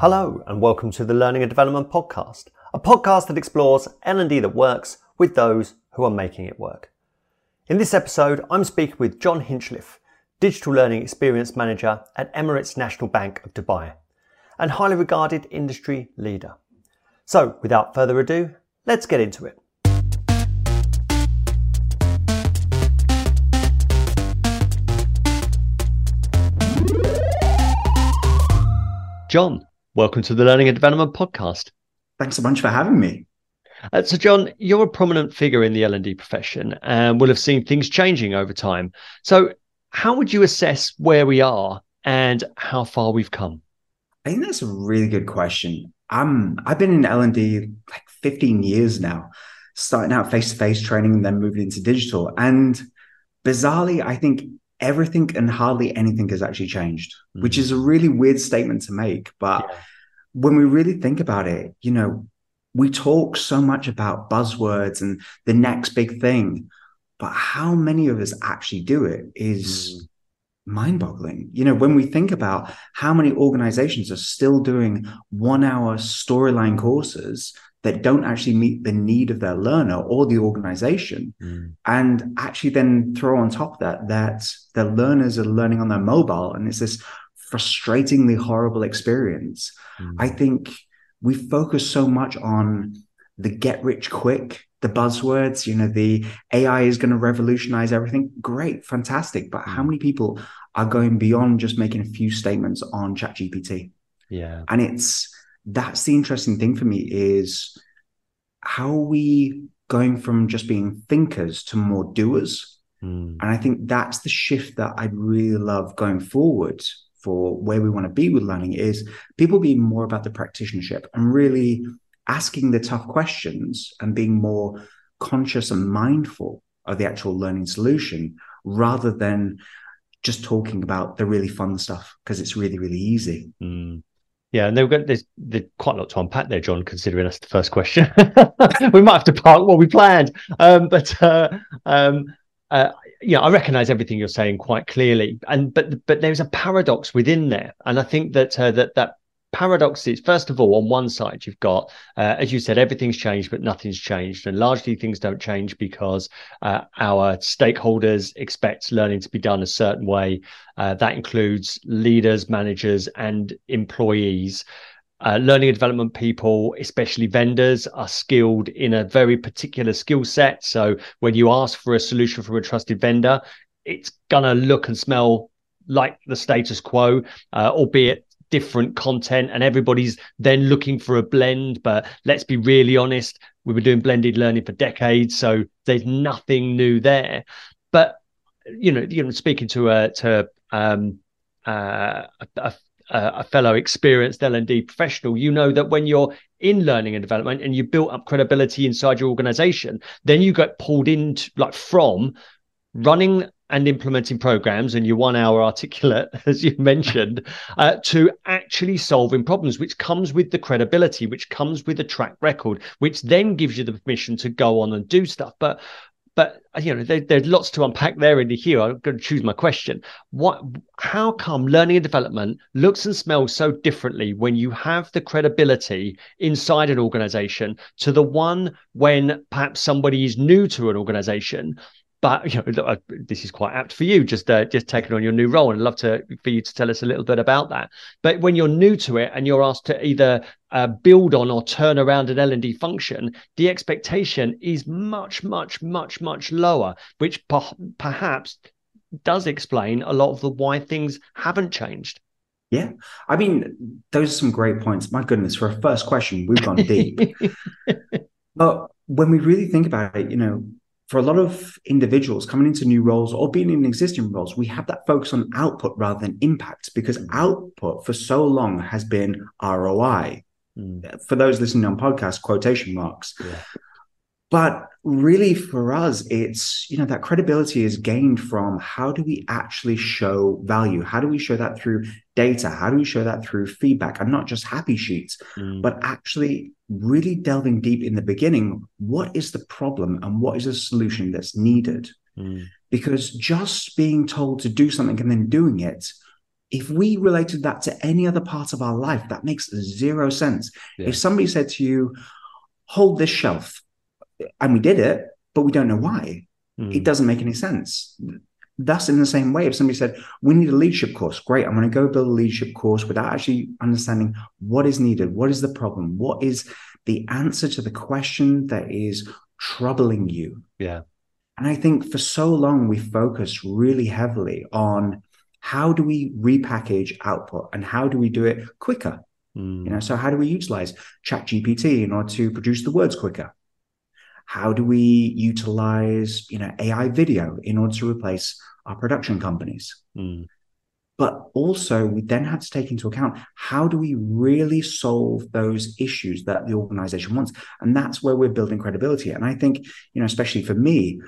Hello and welcome to the Learning and Development Podcast, a podcast that explores L&D that works with those who are making it work. In this episode, I'm speaking with John Hinchliffe, Digital Learning Experience Manager at Emirates National Bank of Dubai, and highly regarded industry leader. So, without further ado, let's get into it. John, welcome to the Learning and Development Podcast. Thanks a bunch for having me. Uh, so, John, you're a prominent figure in the L&D profession and will have seen things changing over time. So, how would you assess where we are and how far we've come? I think that's a really good question. I'm I've been in L&D like 15 years now, starting out face-to-face training and then moving into digital. And bizarrely, I think everything and hardly anything has actually changed, mm-hmm. which is a really weird statement to make. But yeah. when we really think about it, you know, we talk so much about buzzwords and the next big thing, but how many of us actually do it is mm. Mind boggling. You know, when we think about how many organizations are still doing one hour storyline courses that don't actually meet the need of their learner or the organization mm. and actually then throw on top of that that the learners are learning on their mobile and it's this frustratingly horrible experience mm. i think we focus so much on the get rich quick the buzzwords you know the ai is going to revolutionize everything great fantastic but mm. how many people are going beyond just making a few statements on chat gpt yeah and it's that's the interesting thing for me is how are we going from just being thinkers to more doers? Mm. And I think that's the shift that I'd really love going forward for where we want to be with learning is people being more about the practitionership and really asking the tough questions and being more conscious and mindful of the actual learning solution rather than just talking about the really fun stuff because it's really really easy mm. Yeah, and they've got there's, there's quite a lot to unpack there, John. Considering that's the first question, we might have to park what we planned. Um, but uh, um, uh, yeah, I recognise everything you're saying quite clearly, and but but there's a paradox within there, and I think that uh, that that paradox is first of all on one side you've got uh, as you said everything's changed but nothing's changed. And largely things don't change because uh, our stakeholders expect learning to be done a certain way. Uh, that includes leaders managers and employees. Uh, learning and development people, especially vendors, are skilled in a very particular skill set. So when you ask for a solution from a trusted vendor, it's going to look and smell like the status quo, uh, albeit different content and everybody's then looking for a blend. But let's be really honest we were doing blended learning for decades so there's nothing new there. But you know you know speaking to a to um uh, a, a fellow experienced L&D professional, you know that when you're in learning and development and you built up credibility inside your organization, then you get pulled into like from running and implementing programs and your one hour articulate as you mentioned uh, to actually solving problems which comes with the credibility which comes with a track record which then gives you the permission to go on and do stuff. But but you know there, there's lots to unpack there into here i'm going to choose my question. What how come learning and development looks and smells so differently when you have the credibility inside an organization to the one when perhaps somebody is new to an organization but you know, uh, this is quite apt for you, just uh, just taking on your new role, and I'd love to for you to tell us a little bit about that. But when you're new to it and you're asked to either uh, build on or turn around an L and D function, the expectation is much, much, much, much lower, which per- perhaps does explain a lot of the why things haven't changed. Yeah. I mean, those are some great points. My goodness, for a first question, we've gone deep. but when we really think about it, you know, for a lot of individuals coming into new roles or being in existing roles, we have that focus on output rather than impact because output for so long has been ROI. Mm. For those listening on podcast, quotation marks. Yeah. But really, for us, it's, you know, that credibility is gained from how do we actually show value? How do we show that through data? How do we show that through feedback and not just happy sheets, mm. but actually really delving deep in the beginning? What is the problem and what is the solution that's needed? Mm. Because just being told to do something and then doing it if we related that to any other part of our life, that makes zero sense. Yeah. If somebody said to you, hold this shelf, and we did it, but we don't know why, mm. it doesn't make any sense. Thus, in the same way, if somebody said, we need a leadership course, great, I'm going to go build a leadership course without actually understanding what is needed, what is the problem, what is the answer to the question that is troubling you. Yeah. And I think for so long, we focused really heavily on how do we repackage output and how do we do it quicker? Mm. You know, so how do we utilize Chat GPT in order to produce the words quicker? How do we utilize, you know, AI video in order to replace our production companies? Mm. But also, we then had to take into account how do we really solve those issues that the organization wants? And that's where we're building credibility. And I think, you know, especially for me,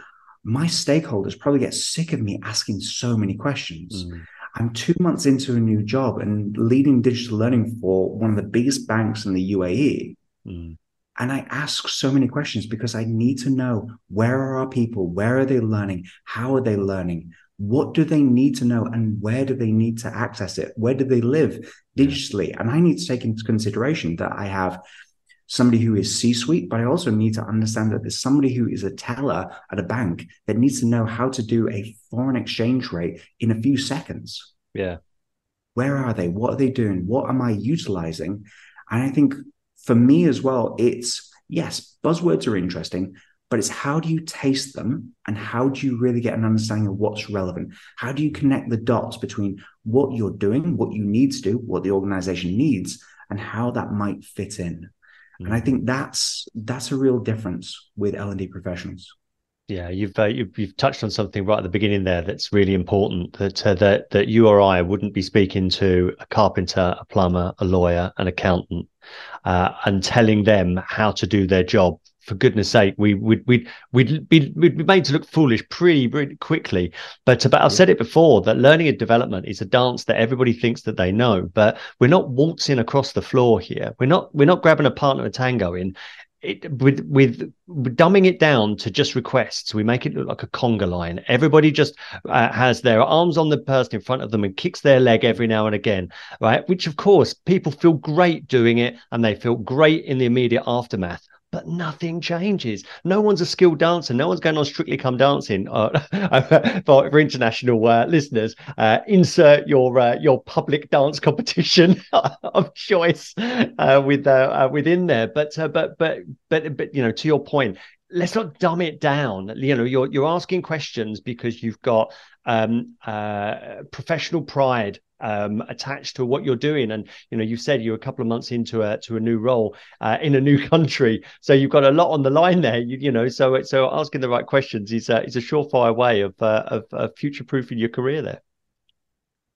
my stakeholders probably get sick of me asking so many questions. Mm. I'm two months into a new job and leading digital learning for one of the biggest banks in the UAE. Mm. And I ask so many questions because I need to know where are our people? Where are they learning? How are they learning? What do they need to know? And where do they need to access it? Where do they live digitally? And I need to take into consideration that I have somebody who is C suite, but I also need to understand that there's somebody who is a teller at a bank that needs to know how to do a foreign exchange rate in a few seconds. Yeah. Where are they? What are they doing? What am I utilizing? And I think for me as well, it's yes, buzzwords are interesting, but it's how do you taste them and how do you really get an understanding of what's relevant? How do you connect the dots between what you're doing, what you need to do, what the organization needs, and how that might fit in? And I think mm-hmm. that's that's a real difference with L and D professionals. Yeah, you've, uh, you've, you've touched on something right at the beginning there that's really important. That uh, that that you or I wouldn't be speaking to a carpenter, a plumber, a lawyer, an accountant, uh, and telling them how to do their job for goodness sake, we would we'd, we'd, be, we'd be made to look foolish pretty, pretty quickly. But, but I've said it before that learning and development is a dance that everybody thinks that they know, but we're not waltzing across the floor here. We're not we're not grabbing a partner and tango in. It, with with dumbing it down to just requests, we make it look like a conga line. Everybody just uh, has their arms on the person in front of them and kicks their leg every now and again, right? Which of course people feel great doing it, and they feel great in the immediate aftermath but nothing changes. No one's a skilled dancer. No one's going on Strictly Come Dancing. Uh, for, international uh, listeners, uh, insert your uh, your public dance competition of choice uh, with uh, within there. But but but but but you know, to your point, let's not dumb it down. You know, you're you're asking questions because you've got um, professional pride um, attached to what you're doing. And you know, you said you're a couple of months into a to a new role uh, in a new country, so you've got a lot on the line there. You, you know, so so asking the right questions is a, is a surefire way of uh, of, of future proofing your career there.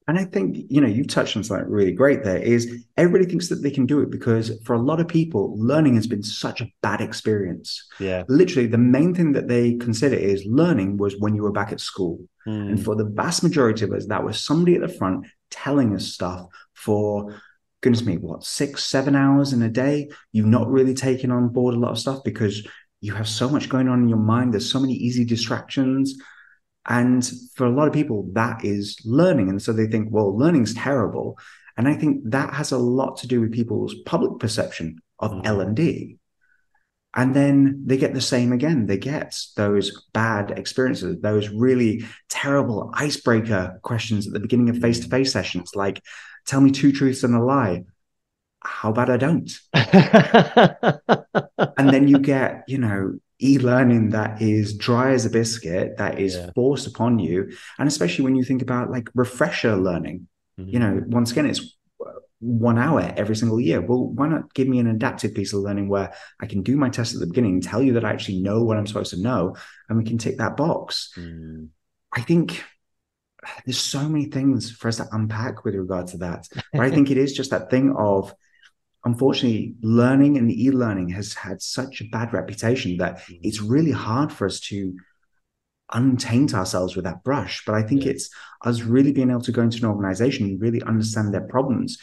And I think, you know, you touched on something really great there is everybody thinks that they can do it because for a lot of people, learning has been such a bad experience. Yeah. Literally, the main thing that they consider is learning was when you were back at school. Mm. And for the vast majority of us, that was somebody at the front telling us stuff for goodness me, what, six, seven hours in a day? You've not really taken on board a lot of stuff because you have so much going on in your mind. There's so many easy distractions. And for a lot of people, that is learning. And so they think, well, learning's terrible. And I think that has a lot to do with people's public perception of mm-hmm. L&D. And then they get the same again. They get those bad experiences, those really terrible icebreaker questions at the beginning of face to face sessions, like, tell me two truths and a lie. How about I don't? and then you get, you know, e learning that is dry as a biscuit, that is yeah. forced upon you. And especially when you think about like refresher learning, mm-hmm. you know, once again, it's one hour every single year. Well, why not give me an adaptive piece of learning where I can do my test at the beginning, tell you that I actually know what I'm supposed to know, and we can tick that box. Mm. I think there's so many things for us to unpack with regard to that. But I think it is just that thing of unfortunately learning and e-learning has had such a bad reputation that mm. it's really hard for us to untaint ourselves with that brush. But I think yeah. it's us really being able to go into an organization and really understand their problems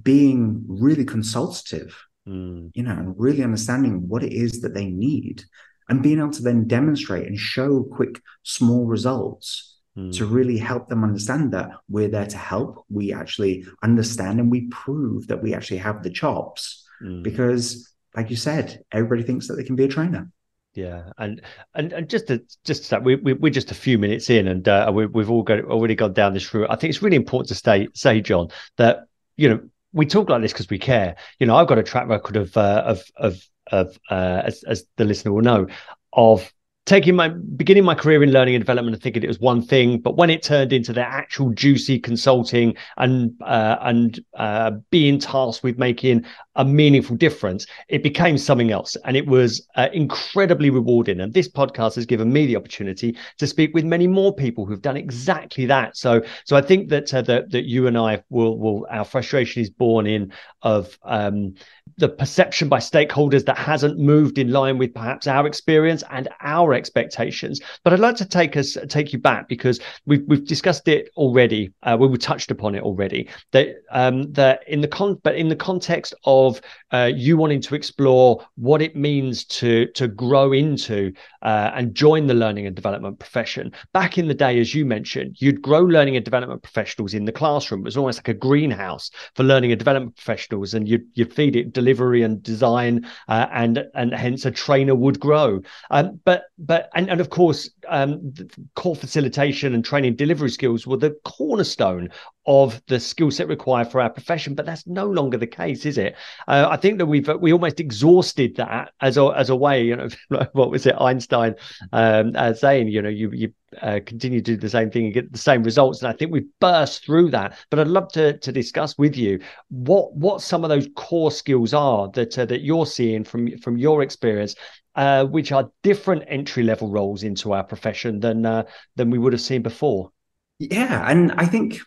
being really consultative, mm. you know, and really understanding what it is that they need and being able to then demonstrate and show quick, small results mm. to really help them understand that we're there to help. We actually understand and we prove that we actually have the chops mm. because, like you said, everybody thinks that they can be a trainer. Yeah, and and and just to, just that we, we we're just a few minutes in, and uh, we, we've all got already gone down this route. I think it's really important to stay say, John, that you know we talk like this because we care. You know, I've got a track record of uh, of of of uh, as as the listener will know of taking my beginning my career in learning and development and thinking it was one thing, but when it turned into the actual juicy consulting and uh, and uh, being tasked with making a meaningful difference, it became something else, and it was uh, incredibly rewarding. And this podcast has given me the opportunity to speak with many more people who've done exactly that. So, so I think that uh, that that you and I will will our frustration is born in of um, the perception by stakeholders that hasn't moved in line with perhaps our experience and our expectations. But I'd like to take us take you back because we've we've discussed it already. Uh, we touched upon it already. That um, that in the con but in the context of uh, you wanting to explore what it means to to grow into uh, and join the learning and development profession. Back in the day, as you mentioned, you'd grow learning and development professionals in the classroom. It was almost like a greenhouse for learning and development professionals, and you'd you'd feed it delivery and design, uh, and and hence a trainer would grow. Um, but but and and of course, um, core facilitation and training delivery skills were the cornerstone of the skill set required for our profession. But that's no longer the case, is it? Uh, I think that we've we almost exhausted that as a as a way. You know, what was it Einstein um, uh, saying? You know, you you uh, continue to do the same thing and get the same results. And I think we've burst through that. But I'd love to to discuss with you what what some of those core skills are that uh, that you're seeing from from your experience. Uh, which are different entry level roles into our profession than uh, than we would have seen before. Yeah, and I think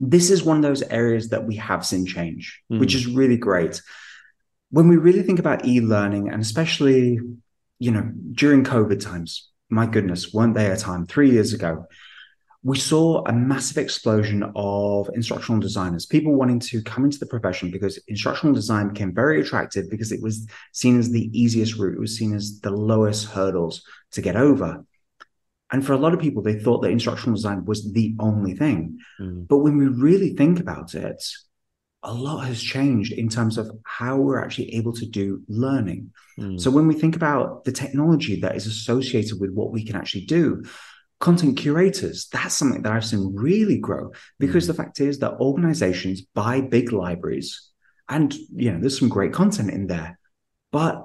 this is one of those areas that we have seen change, mm. which is really great. When we really think about e-learning, and especially, you know, during COVID times, my goodness, weren't they a time three years ago? We saw a massive explosion of instructional designers, people wanting to come into the profession because instructional design became very attractive because it was seen as the easiest route, it was seen as the lowest hurdles to get over. And for a lot of people, they thought that instructional design was the only thing. Mm. But when we really think about it, a lot has changed in terms of how we're actually able to do learning. Mm. So when we think about the technology that is associated with what we can actually do, content curators, that's something that I've seen really grow because mm. the fact is that organizations buy big libraries and you know there's some great content in there, but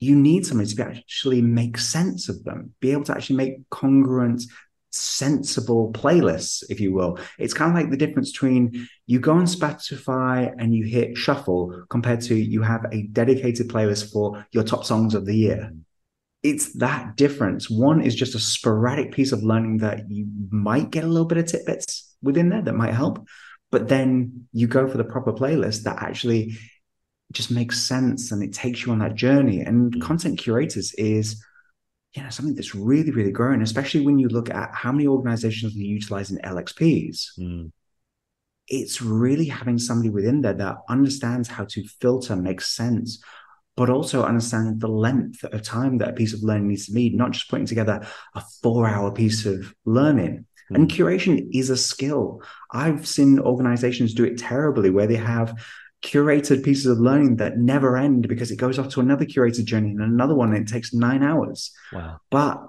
you need somebody to actually make sense of them, be able to actually make congruent, sensible playlists, if you will. It's kind of like the difference between you go on Spotify and you hit shuffle compared to you have a dedicated playlist for your top songs of the year. It's that difference. One is just a sporadic piece of learning that you might get a little bit of tidbits within there that might help. But then you go for the proper playlist that actually just makes sense and it takes you on that journey. And mm. content curators is, you know, something that's really, really growing, especially when you look at how many organizations are utilizing LXPs. Mm. It's really having somebody within there that understands how to filter, make sense, but also understand the length of time that a piece of learning needs to be, not just putting together a four hour piece of learning. Mm. And curation is a skill. I've seen organizations do it terribly where they have curated pieces of learning that never end because it goes off to another curated journey and another one and it takes nine hours. Wow. But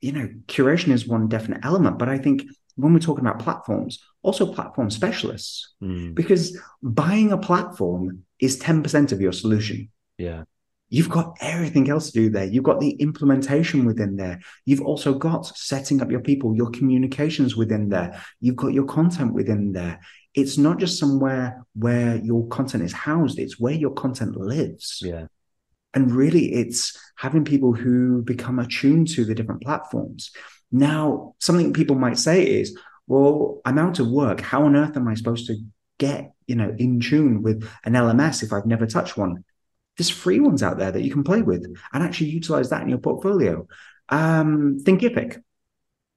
you know, curation is one definite element. But I think when we're talking about platforms, also platform specialists, mm. because buying a platform is 10% of your solution. Yeah. You've got everything else to do there. You've got the implementation within there. You've also got setting up your people, your communications within there. You've got your content within there it's not just somewhere where your content is housed, it's where your content lives. Yeah. And really, it's having people who become attuned to the different platforms. Now, something people might say is, well, I'm out of work. How on earth am I supposed to get, you know, in tune with an LMS if I've never touched one? There's free ones out there that you can play with and actually utilize that in your portfolio. Um, Thinkific,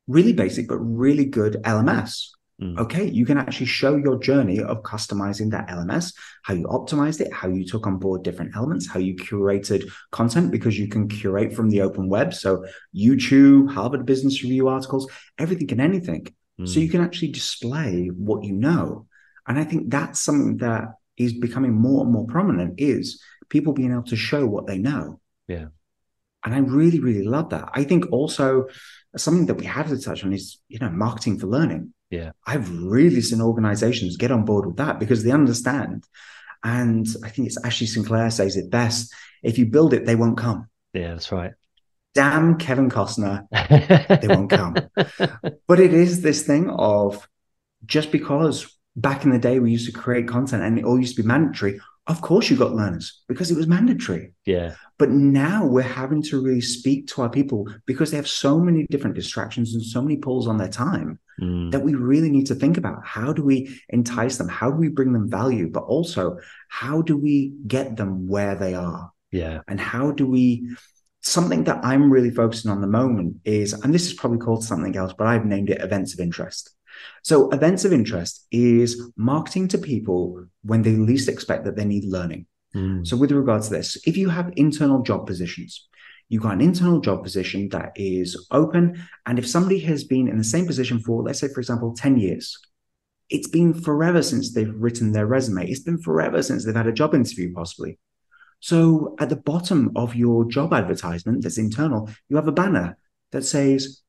really basic, but really good LMS Mm. Okay, you can actually show your journey of customizing that LMS, how you optimized it, how you took on board different elements, how you curated content because you can curate from the open web. So, YouTube, Harvard Business Review articles, everything and anything. Mm. So, you can actually display what you know. And I think that's something that is becoming more and more prominent is people being able to show what they know. Yeah. And I really, really love that. I think also something that we have to touch on is, you know, marketing for learning. Yeah. I've really seen organizations get on board with that because they understand. And I think it's Ashley Sinclair says it best. If you build it, they won't come. Yeah, that's right. Damn Kevin Costner, they won't come. But it is this thing of just because back in the day we used to create content and it all used to be mandatory, of course you got learners because it was mandatory. Yeah. But now we're having to really speak to our people because they have so many different distractions and so many pulls on their time mm. that we really need to think about how do we entice them? How do we bring them value? But also, how do we get them where they are? Yeah. And how do we something that I'm really focusing on the moment is, and this is probably called something else, but I've named it events of interest. So, events of interest is marketing to people when they least expect that they need learning. Mm. So, with regards to this, if you have internal job positions, you've got an internal job position that is open. And if somebody has been in the same position for, let's say, for example, 10 years, it's been forever since they've written their resume. It's been forever since they've had a job interview, possibly. So at the bottom of your job advertisement that's internal, you have a banner that says,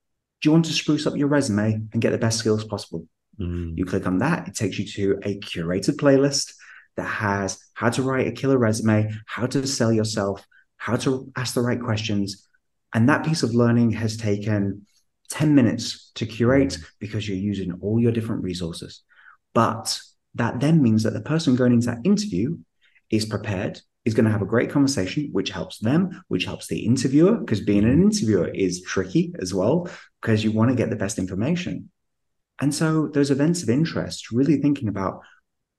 Do you want to spruce up your resume and get the best skills possible? Mm. You click on that, it takes you to a curated playlist that has how to write a killer resume, how to sell yourself, how to ask the right questions. And that piece of learning has taken 10 minutes to curate because you're using all your different resources. But that then means that the person going into that interview is prepared, is going to have a great conversation, which helps them, which helps the interviewer, because being an interviewer is tricky as well, because you want to get the best information. And so those events of interest, really thinking about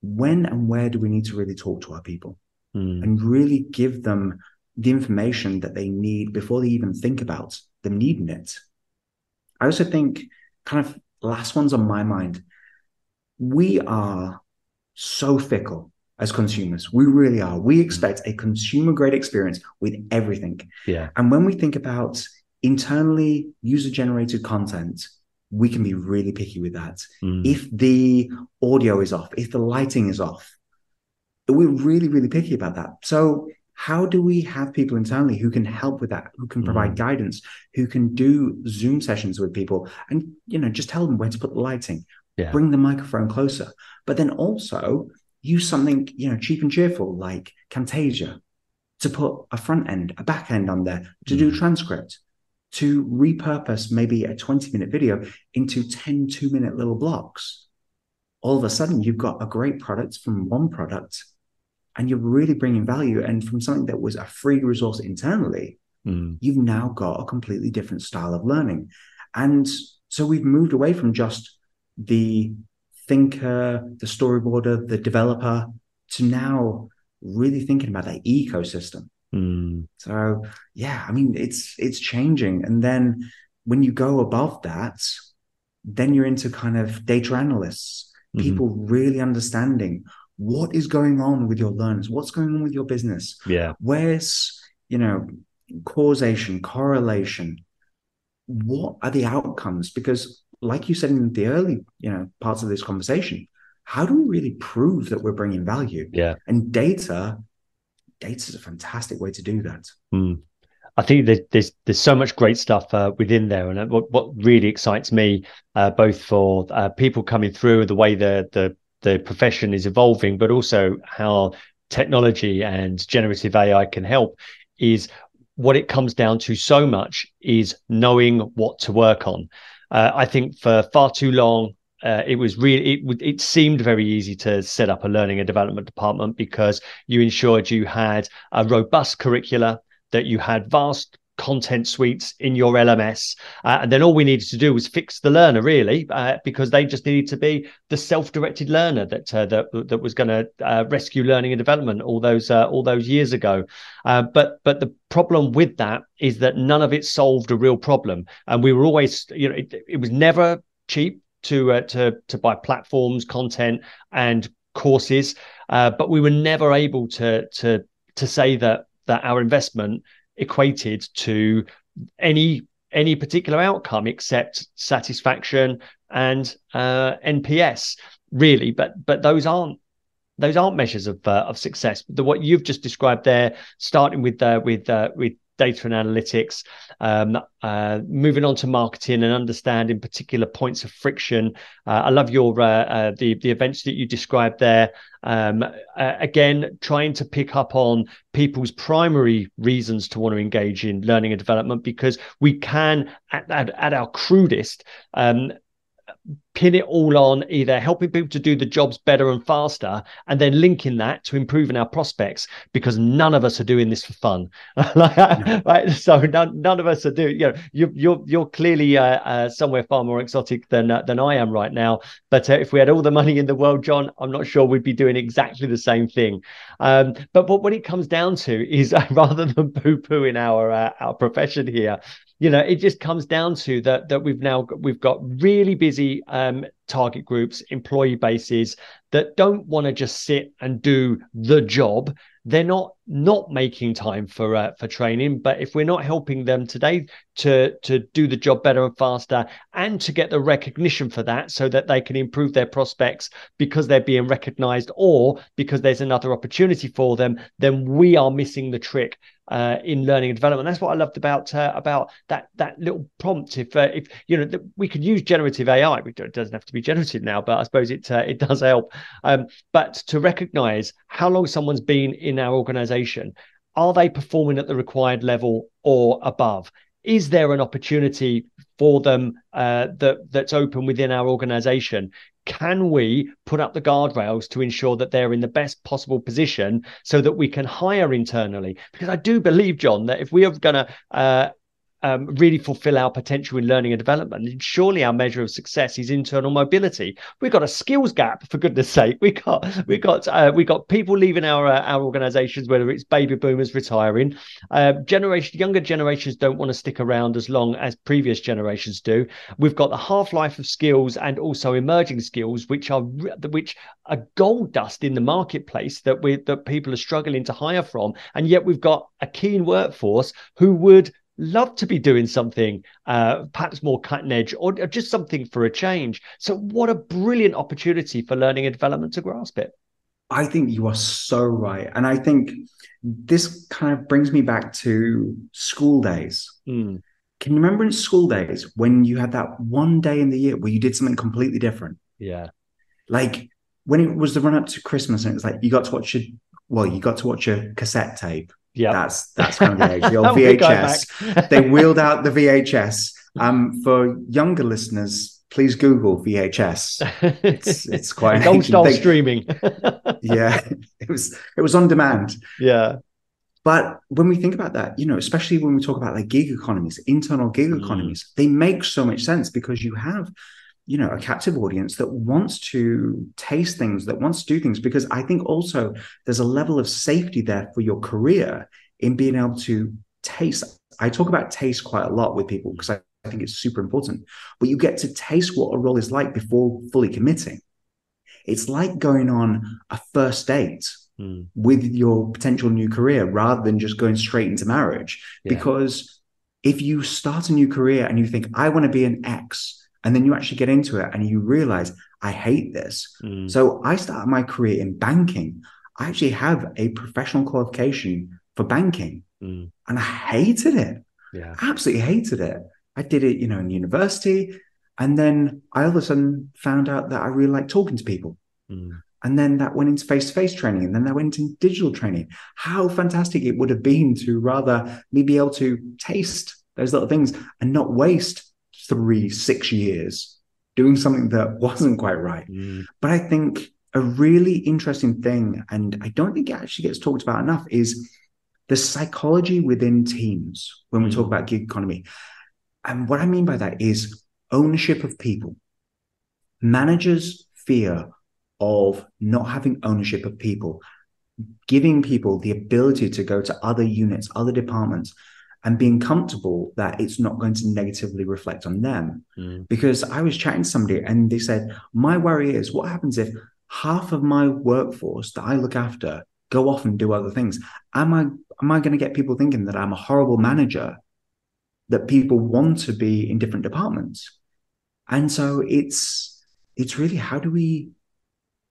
when and where do we need to really talk to our people mm. and really give them the information that they need before they even think about them needing it. I also think, kind of, last ones on my mind, we are so fickle as consumers. We really are. We expect a consumer grade experience with everything. Yeah. And when we think about internally user generated content, we can be really picky with that. Mm. If the audio is off, if the lighting is off, we're really, really picky about that. So, how do we have people internally who can help with that, who can provide mm. guidance, who can do Zoom sessions with people and, you know, just tell them where to put the lighting, yeah. bring the microphone closer, but then also use something, you know, cheap and cheerful like Camtasia to put a front end, a back end on there to mm. do transcript to repurpose maybe a 20 minute video into 10 two minute little blocks. All of a sudden, you've got a great product from one product and you're really bringing value. And from something that was a free resource internally, mm. you've now got a completely different style of learning. And so we've moved away from just the thinker, the storyboarder, the developer to now really thinking about that ecosystem. Mm. So yeah, I mean it's it's changing. And then when you go above that, then you're into kind of data analysts, mm-hmm. people really understanding what is going on with your learners, what's going on with your business. Yeah. Where's, you know, causation, correlation, what are the outcomes? Because like you said in the early, you know, parts of this conversation, how do we really prove that we're bringing value? Yeah. And data data is a fantastic way to do that. Mm. I think there's, there's so much great stuff uh, within there, and uh, what what really excites me, uh, both for uh, people coming through the way the the the profession is evolving, but also how technology and generative AI can help, is what it comes down to so much is knowing what to work on. Uh, I think for far too long, uh, it was really it, it seemed very easy to set up a learning and development department because you ensured you had a robust curricula that you had vast content suites in your LMS. Uh, and then all we needed to do was fix the learner really, uh, because they just needed to be the self-directed learner that uh, that that was going to uh, rescue learning and development all those uh, all those years ago. Uh, but but the problem with that is that none of it solved a real problem, and we were always you know it, it was never cheap to to to buy platforms, content, and courses, but we were never able to to to say that that our investment equated to any any particular outcome except satisfaction and uh, NPS, really. But but those aren't those aren't measures of uh, of success. The what you've just described there, starting with uh, with uh, with data and analytics, um, uh, moving on to marketing and understanding particular points of friction. Uh, I love your uh, uh the the events that you described there. Um, again, trying to pick up on people's primary reasons to want to engage in learning and development because we can, at, at, at our crudest, um, pin it all on either helping people to do the jobs better and faster and then linking that to improving our prospects because none of us are doing this for fun. Right so none, none of us are doing you know you, you're you're clearly uh, uh, somewhere far more exotic than uh, than I am right now. But uh, if we had all the money in the world John I'm not sure we'd be doing exactly the same thing. Um, but but what it comes down to is rather than poo-pooing our uh, our profession here you know it just comes down to that that we've now got, we've got really busy um, target groups employee bases that don't want to just sit and do the job. They're not not making time for uh, for training but if we're not helping them today to to do the job better and faster and to get the recognition for that so that they can improve their prospects because they're being recognized or because there's another opportunity for them then we are missing the trick uh, in learning and development. That's what I loved about uh, about that that little prompt. If uh, if you know we could use generative AI, it doesn't have to be generative now, but I suppose it uh, it does help. Um, but to recognise how long someone's been in our organisation, are they performing at the required level or above? Is there an opportunity for them uh, that that's open within our organisation? can we put up the guardrails to ensure that they're in the best possible position so that we can hire internally? Because I do believe, John, that if we are going to uh, um, really fulfill our potential in learning and development. And surely our measure of success is internal mobility. We've got a skills gap, for goodness sake. We got we got uh, we got people leaving our uh, our organisations, whether it's baby boomers retiring, uh, generation younger generations don't want to stick around as long as previous generations do. We've got the half life of skills and also emerging skills, which are which are gold dust in the marketplace that we that people are struggling to hire from, and yet we've got a keen workforce who would love to be doing something uh, perhaps more cutting edge or, or just something for a change. So, what a brilliant opportunity for learning and development to grasp it. I think you are so right. And I think this kind of brings me back to school days. Mm. Can you remember in school days when you had that one day in the year where you did something completely different? Yeah. Like when it was the run up to Christmas and it was like you got to watch a well, you got to watch a cassette tape yeah, that's that's kind of the age. The old VHS. they wheeled out the VHS. Um, for younger listeners, please Google VHS. It's it's quite an old style streaming. yeah, it was it was on demand. Yeah. But when we think about that, you know, especially when we talk about like gig economies, internal gig mm. economies, they make so much sense because you have you know a captive audience that wants to taste things that wants to do things because i think also there's a level of safety there for your career in being able to taste i talk about taste quite a lot with people because I, I think it's super important but you get to taste what a role is like before fully committing it's like going on a first date mm. with your potential new career rather than just going straight into marriage yeah. because if you start a new career and you think i want to be an x and then you actually get into it and you realize, I hate this. Mm. So I started my career in banking. I actually have a professional qualification for banking mm. and I hated it. Yeah. Absolutely hated it. I did it, you know, in university. And then I all of a sudden found out that I really like talking to people. Mm. And then that went into face to face training. And then that went into digital training. How fantastic it would have been to rather me be able to taste those little things and not waste three, six years doing something that wasn't quite right. Mm. But I think a really interesting thing, and I don't think it actually gets talked about enough, is the psychology within teams when we mm. talk about gig economy. And what I mean by that is ownership of people. Managers fear of not having ownership of people, giving people the ability to go to other units, other departments, and being comfortable that it's not going to negatively reflect on them. Mm. Because I was chatting to somebody and they said, My worry is what happens if half of my workforce that I look after go off and do other things? Am I am I going to get people thinking that I'm a horrible manager? That people want to be in different departments. And so it's it's really how do we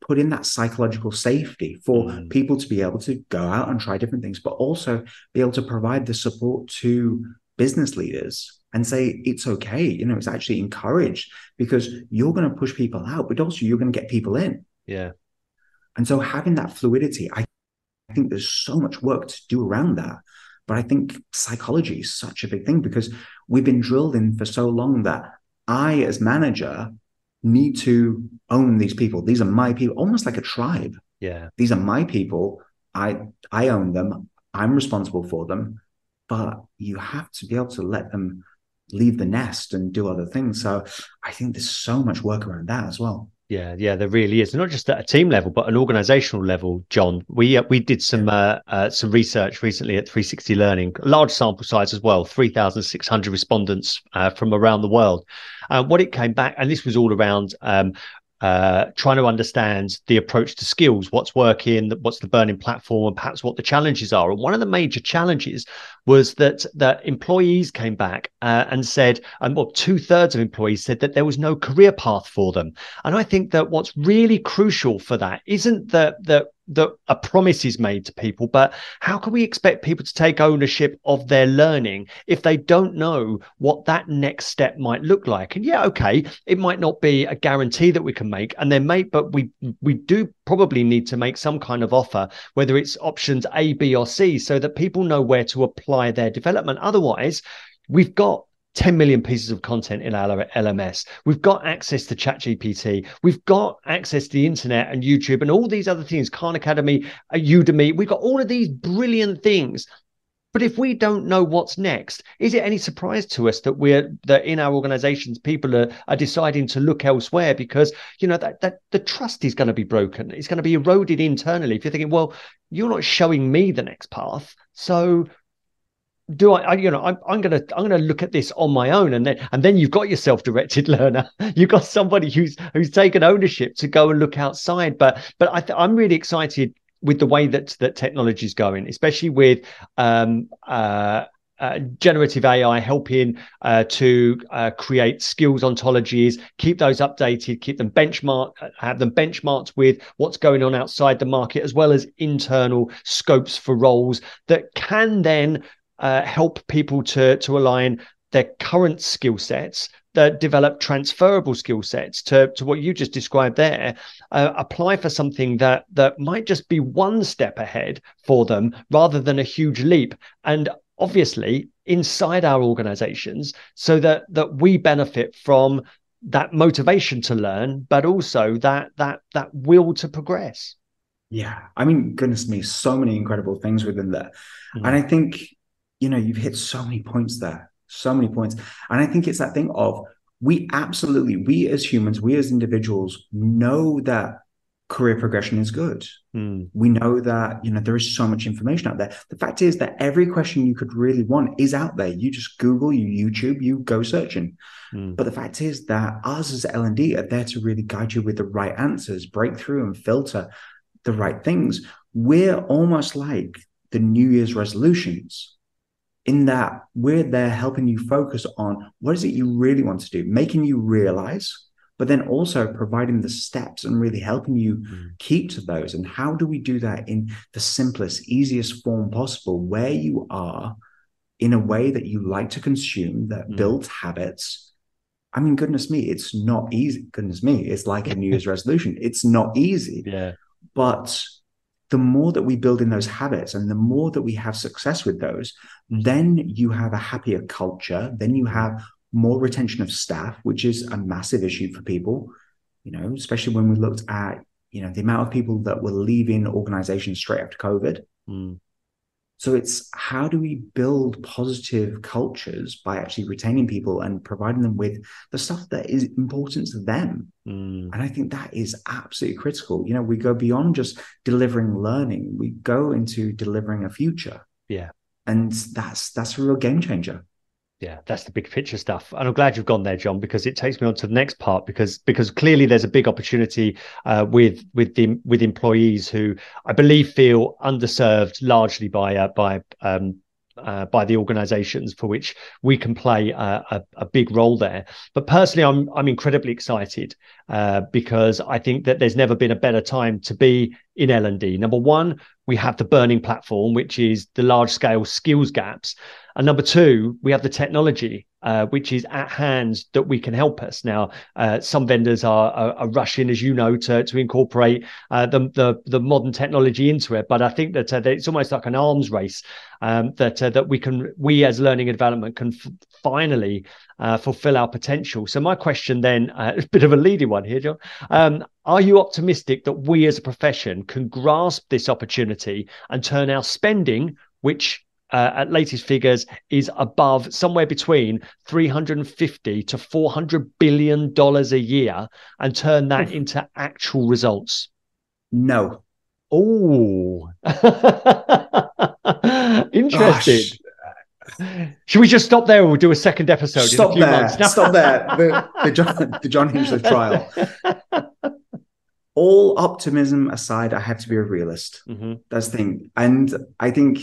put in that psychological safety for Mm. people to be able to go out and try different things, but also be able to provide the support to business leaders and say it's okay. You know, it's actually encouraged because you're going to push people out, but also you're going to get people in. Yeah. And so having that fluidity, I, I think there's so much work to do around that. But I think psychology is such a big thing because we've been drilled in for so long that I, as manager, need to own these people. These are my people, almost like a tribe. Yeah. These are my people. I I own them. I'm responsible for them. But you have to be able to let them leave the nest and do other things. So I think there's so much work around that as well. Yeah, yeah, there really is. Not just at a team level, but an organizational level. John, we uh, we did some uh, uh, some research recently at 360Learning, large sample size as well, 3,600 respondents uh, from around the world. Uh, what it came back, and this was all around um, uh, trying to understand the approach to skills, what's working, what's the burning platform, and perhaps what the challenges are. And one of the major challenges was that that employees came back uh, and said, and well, two thirds of employees said that there was no career path for them. And I think that what's really crucial for that isn't that that that a promise is made to people, but how can we expect people to take ownership of their learning if they don't know what that next step might look like? And yeah, okay, it might not be a guarantee that we can make, and there may, but we we do probably need to make some kind of offer, whether it's options A, B, or C, so that people know where to apply their development. Otherwise, we've got 10 million pieces of content in our LMS. We've got access to ChatGPT. We've got access to the internet and YouTube and all these other things, Khan Academy, uh, Udemy. We've got all of these brilliant things. But if we don't know what's next, is it any surprise to us that we're that in our organizations people are, are deciding to look elsewhere because you know that that the trust is going to be broken. It's going to be eroded internally. If you're thinking, well, you're not showing me the next path, so do I, I, you know I'm, I'm gonna i'm gonna look at this on my own and then and then you've got your self-directed learner. You've got somebody who's who's taken ownership to go and look outside. But but I th- i'm really excited with the way that that technology is going especially with um uh uh, generative AI helping uh, to uh, create skills ontologies, keep those updated, keep them benchmarked, have them benchmarked with what's going on outside the market, as well as internal scopes for roles that can then uh, help people to to align their current skill sets that develop transferable skill sets to, to what you just described there. Uh, apply for something that that might just be one step ahead for them rather than a huge leap. And obviously inside our organizations so that that we benefit from that motivation to learn but also that that that will to progress. Yeah. I mean goodness me so many incredible things within there. Mm. and i think you know you've hit so many points there so many points. And i think it's that thing of we absolutely we as humans we as individuals know that career progression is good. Mm. we know that you know there is so much information out there. The fact is that every question you could really want is out there. You just google you youtube you go searching. Mm. but the fact is that us as l&d are there to really guide you with the right answers break through and filter the right things. We're almost like the new year's resolutions in that we're there helping you focus on what is it you really want to do, making you realize, but then also providing the steps and really helping you mm. keep to those. And how do we do that in the simplest, easiest form possible, where you are in a way that you like to consume, that Mm. builds habits? I mean, goodness me, it's not easy. Goodness me, it's like a New Year's resolution. It's not easy. yeah But the more that we build in those habits and the more that we have success with those, then you have a happier culture. Then you have more retention of staff, which is a massive issue for people, you know, especially when we looked at, you know, the amount of people that were leaving organizations straight after COVID. Mm. So it's how do we build positive cultures by actually retaining people and providing them with the stuff that is important to them. Mm. And I think that is absolutely critical. You know, we go beyond just delivering learning, we go into delivering a future. Yeah. and that's that's a real game changer yeah that's the big picture stuff and i'm glad you've gone there john because it takes me on to the next part because because clearly there's a big opportunity uh, with with the with employees who i believe feel underserved largely by uh, by um, uh, by the organisations for which we can play a, a, big role there. But personally, I'm I'm incredibly excited uh, because I think that there's never been a better time to be in L and D. Number one, we have the burning platform, which is the large scale skills gaps, and number two, we have the technology uh, which is at hand that we can help us. Now, uh, some vendors are, are, are, rushing, as you know, to to incorporate uh, the, the, the modern technology into it. But I think that, uh, that it's almost like an arms race um, that uh, that we can we as learning and development can f- finally uh, fulfill our potential. So my question then, a bit of a leading one here, John. Um, are you optimistic that we as a profession can grasp this opportunity and turn our spending, which uh, at latest figures is above somewhere between 350 to 400 billion dollars a year and turn that into actual results no oh interesting Should we just stop there or we'll do a second episode stop in a few there. months? stop there. The, the, John, the John trial. All optimism aside, I have to be a realist. Mm-hmm. That's the thing. And I think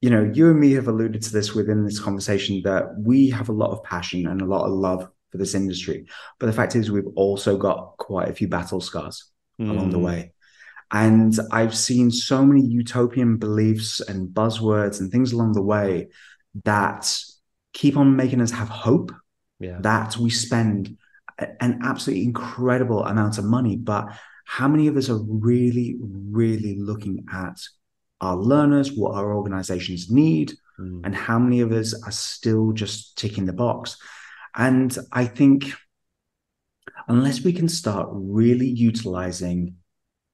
you know, you and me have alluded to this within this conversation that we have a lot of passion and a lot of love for this industry. But the fact is, we've also got quite a few battle scars mm. along the hmm. way. And I've seen so many utopian beliefs and buzzwords and things along the way that keep on making us have hope yeah. that we spend an absolutely incredible amount of money. But how many of us are really, really looking at our learners, what our organizations need, mm. and how many of us are still just ticking the box. And I think unless we can start really utilizing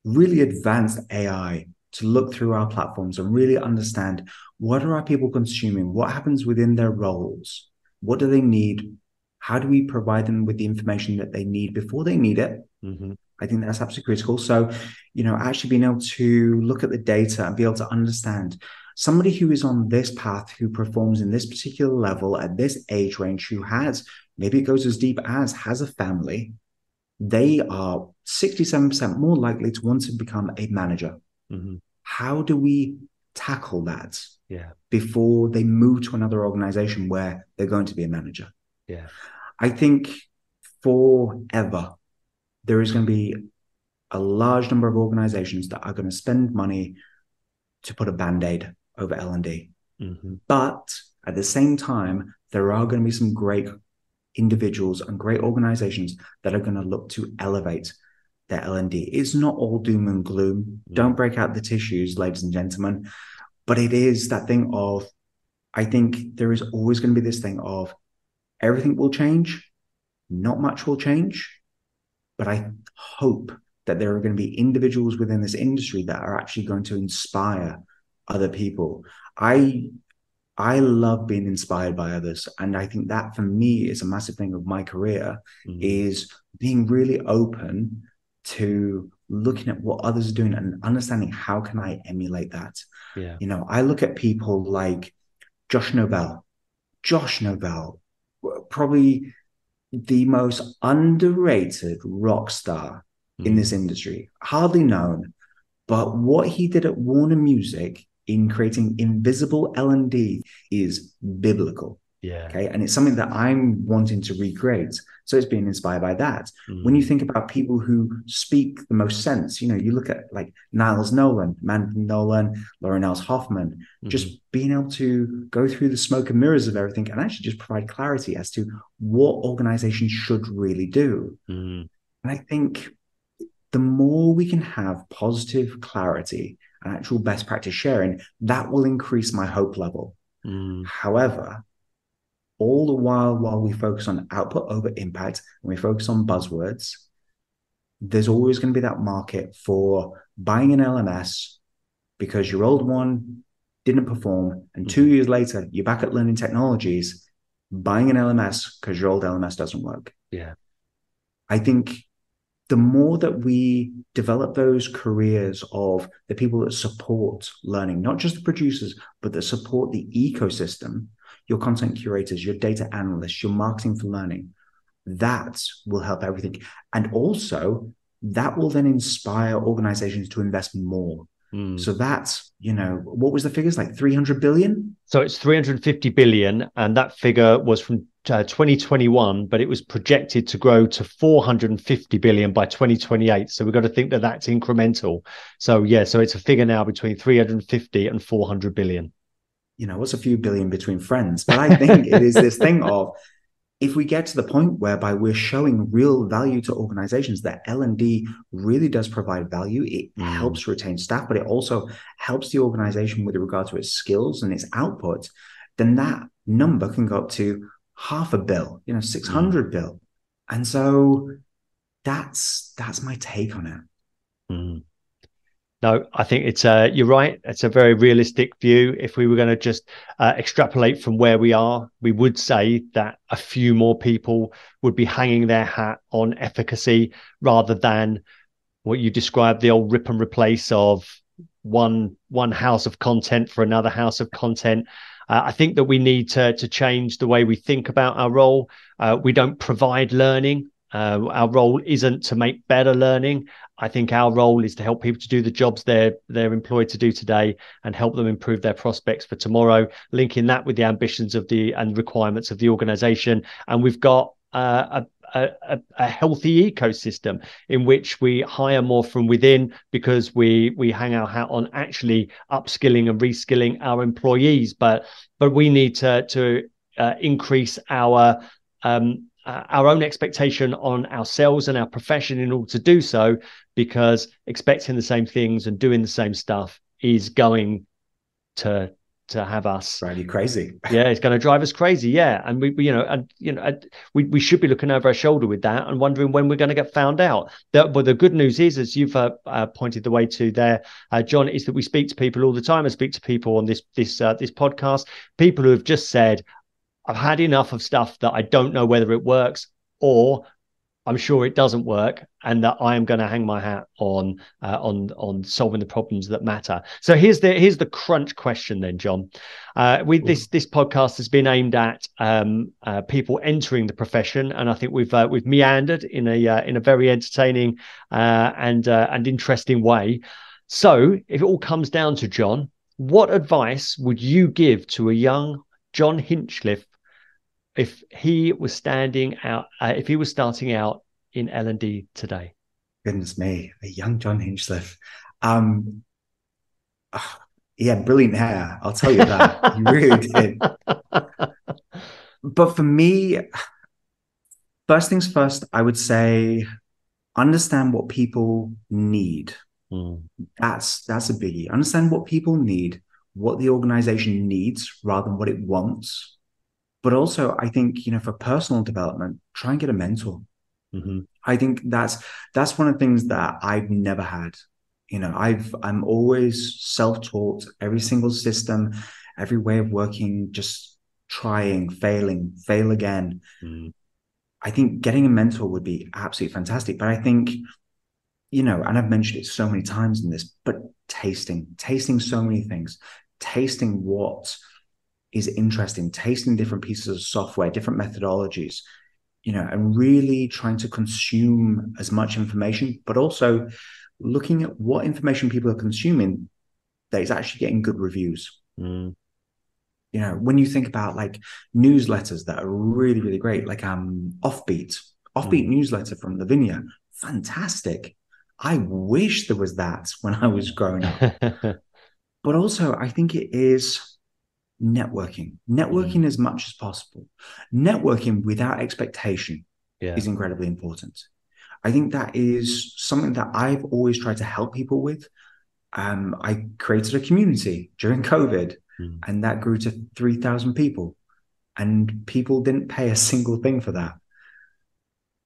really advanced AI to look through our platforms and really understand what are our people consuming, what happens within their roles, what do they need, how do we provide them with the information that they need before they need it, mm-hmm. I think that's absolutely critical. So, you know, actually being able to look at the data and be able to understand somebody who is on this path, who performs in this particular level at this age range, who has maybe it goes as deep as has a family, they are 67% more likely to want to become a manager. Mm-hmm. How do we tackle that yeah. before they move to another organization where they're going to be a manager? Yeah. I think forever there is going to be a large number of organizations that are going to spend money to put a band-aid over L&D. Mm-hmm. But at the same time, there are going to be some great individuals and great organizations that are going to look to elevate their L&D. It's not all doom and gloom. Mm-hmm. Don't break out the tissues, ladies and gentlemen. But it is that thing of, I think there is always going to be this thing of everything will change, not much will change, but I hope that there are going to be individuals within this industry that are actually going to inspire other people. I I love being inspired by others. And I think that for me is a massive thing of my career mm-hmm. is being really open to looking at what others are doing and understanding how can I emulate that. Yeah. You know, I look at people like Josh Nobel. Josh Nobel, probably the most underrated rock star mm. in this industry, hardly known. But what he did at Warner Music in creating invisible L&D is biblical. Yeah. Okay. And it's something that I'm wanting to recreate. So it's being inspired by that. Mm. When you think about people who speak the most sense, you know, you look at like Niles Nolan, Man Nolan, Lori Niles-Hofmann, mm-hmm. just being able to go through the smoke and mirrors of everything and actually just provide clarity as to what organizations should really do. Mm. And I think the more we can have positive clarity and actual best practice sharing, that will increase my hope level. Mm. However, all the while while we focus on output over impact and we focus on buzzwords there's always going to be that market for buying an lms because your old one didn't perform and two mm-hmm. years later you're back at learning technologies buying an lms because your old lms doesn't work yeah i think the the more that we develop those careers of the people that support learning, not just the producers, but that support the ecosystem, your content curators, your data analysts, your marketing for learning, that will help everything. And also, that will then inspire organizations to invest more. Mm. So that's, you know, what was the figures like 300 billion? So it's 350 billion. And that figure was from uh, 2021, but it was projected to grow to 450 billion by 2028. So we've got to think that that's incremental. So yeah, so it's a figure now between 350 and 400 billion. You know, what's a few billion between friends? But I think it is this thing of if we get to the point whereby we're showing real value to organizations that l&d really does provide value it mm. helps retain staff but it also helps the organization with regard to its skills and its output then that number can go up to half a bill, you know, 600 mm. bill. And so that's that's my take on it. Mm. No, I think it's uh, you're right. It's a very realistic view. If we were going to just uh, extrapolate from where we are, we would say that a few more people would be hanging their hat on efficacy rather than what you described the old rip and replace of one one house of content for another house of content. Uh, I think that we need to to change the way we think about our role. Uh, we don't provide learning. Uh, our role isn't to make better learning. I think our role is to help people to do the jobs they're they're employed to do today and help them improve their prospects for tomorrow. Linking that with the ambitions of the and requirements of the organisation, and we've got uh, a a, a, healthy ecosystem in which we hire more from within because we we hang our hat on actually upskilling and reskilling our employees. But but we need to to uh, increase our um, uh, our own expectation on ourselves and our profession in order to do so, because expecting the same things and doing the same stuff is going to to have us drive you crazy. yeah, it's going to drive us crazy. Yeah, and we, we you know, and you know, we, we should be looking over our shoulder with that and wondering when we're going to get found out. That, but the good news is, as you've uh, uh, pointed the way to there, uh, John, is that we speak to people all the time. I speak to people on this this uh, this podcast, people who have just said, "I've had enough of stuff that I don't know whether it works." Or I'm sure it doesn't work, and that I am going to hang my hat on uh, on on solving the problems that matter. So here's the here's the crunch question then, John. Uh, with this this podcast has been aimed at um, uh, people entering the profession, and I think we've uh, we've meandered in a uh, in a very entertaining uh, and and interesting way. So if it all comes down to John, what advice would you give to a young John Hinchliffe if he was standing out, uh, if he was starting out in L and D today? Goodness me, a young John Hinchliffe. Um, oh, he had brilliant hair. I'll tell you that. he really did. But for me, first things first, I would say understand what people need. Mm. That's that's a biggie. Understand what people need, what the organization needs rather than what it wants but also, I think, you know, for personal development, try and get a mentor. Mm-hmm. I think that's that's one of the things that I've never had. You know, I've I'm always self-taught, every single system, every way of working, just trying, failing, fail again. Mm-hmm. I think getting a mentor would be absolutely fantastic. But I think, you know, and I've mentioned it so many times in this, but tasting, tasting so many things, tasting what is interesting, tasting different pieces of software, different methodologies, you know, and really trying to consume as much information, but also looking at what information people are consuming that is actually getting good reviews. Mm. You know, when you think about like newsletters that are really, really great, like um Offbeat, Offbeat mm. newsletter from Lavinia, fantastic. I wish there was that when I was growing up. but also, I think it is networking networking mm. as much as possible networking without expectation yeah. is incredibly important i think that is something that i've always tried to help people with um, i created a community during covid mm. and that grew to 3000 people and people didn't pay a single thing for that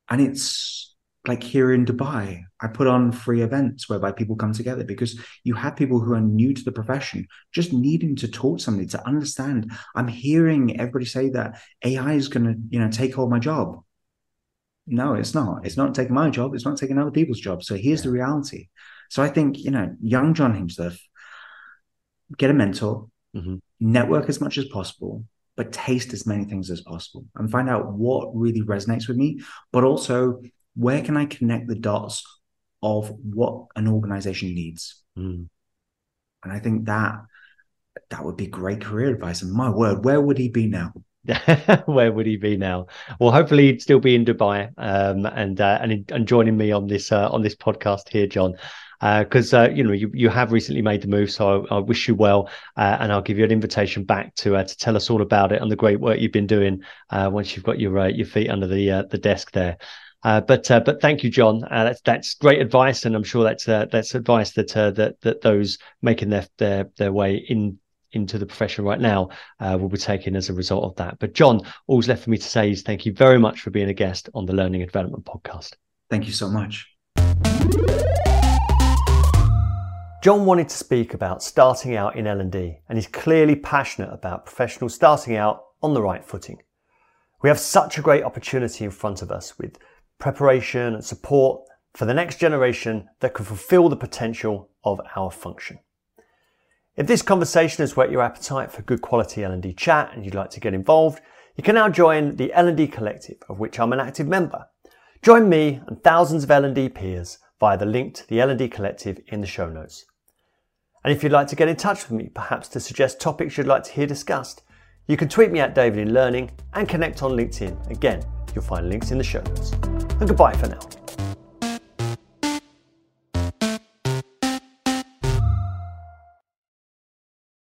and it's like here in Dubai, I put on free events whereby people come together because you have people who are new to the profession just needing to talk to somebody to understand. I'm hearing everybody say that AI is going to, you know, take all my job. no, it's not. It's not taking my job. It's not taking other people's job. So here's the reality. So I think, you know, young John Hinchliffe, get a mentor, mm-hmm. network as much as possible, but taste as many things as possible and find out what really resonates with me, but also where can I connect the dots of what an organization needs. Mm. And I think that that would be great career advice. And my word, where would he be now? where would he be now? Well, hopefully he'd still be in Dubai um, and uh, and and joining me on this uh, on this podcast here, John because uh, uh, you know you, you have recently made the move, so I, I wish you well, uh, and I'll give you an invitation back to uh, to tell us all about it and the great work you've been doing uh, once you've got your uh, your feet under the the desk there. Uh, but uh, but thank you, John. Uh, that's that's great advice, and I'm sure that's that's advice that that that those making their their their way in into the profession right now uh, will be taken as a result of that. But John, all's left for me to say is thank you very much for being a guest on the Learning and Development podcast. Thank you so much. John wanted to speak about starting out in L&D and he's clearly passionate about professionals starting out on the right footing. We have such a great opportunity in front of us with preparation and support for the next generation that can fulfill the potential of our function. If this conversation has whet your appetite for good quality L&D chat and you'd like to get involved, you can now join the L&D Collective, of which I'm an active member. Join me and thousands of L&D peers via the link to the L&D Collective in the show notes. And if you'd like to get in touch with me, perhaps to suggest topics you'd like to hear discussed, you can tweet me at David in Learning and connect on LinkedIn. Again, you'll find links in the show notes. And goodbye for now.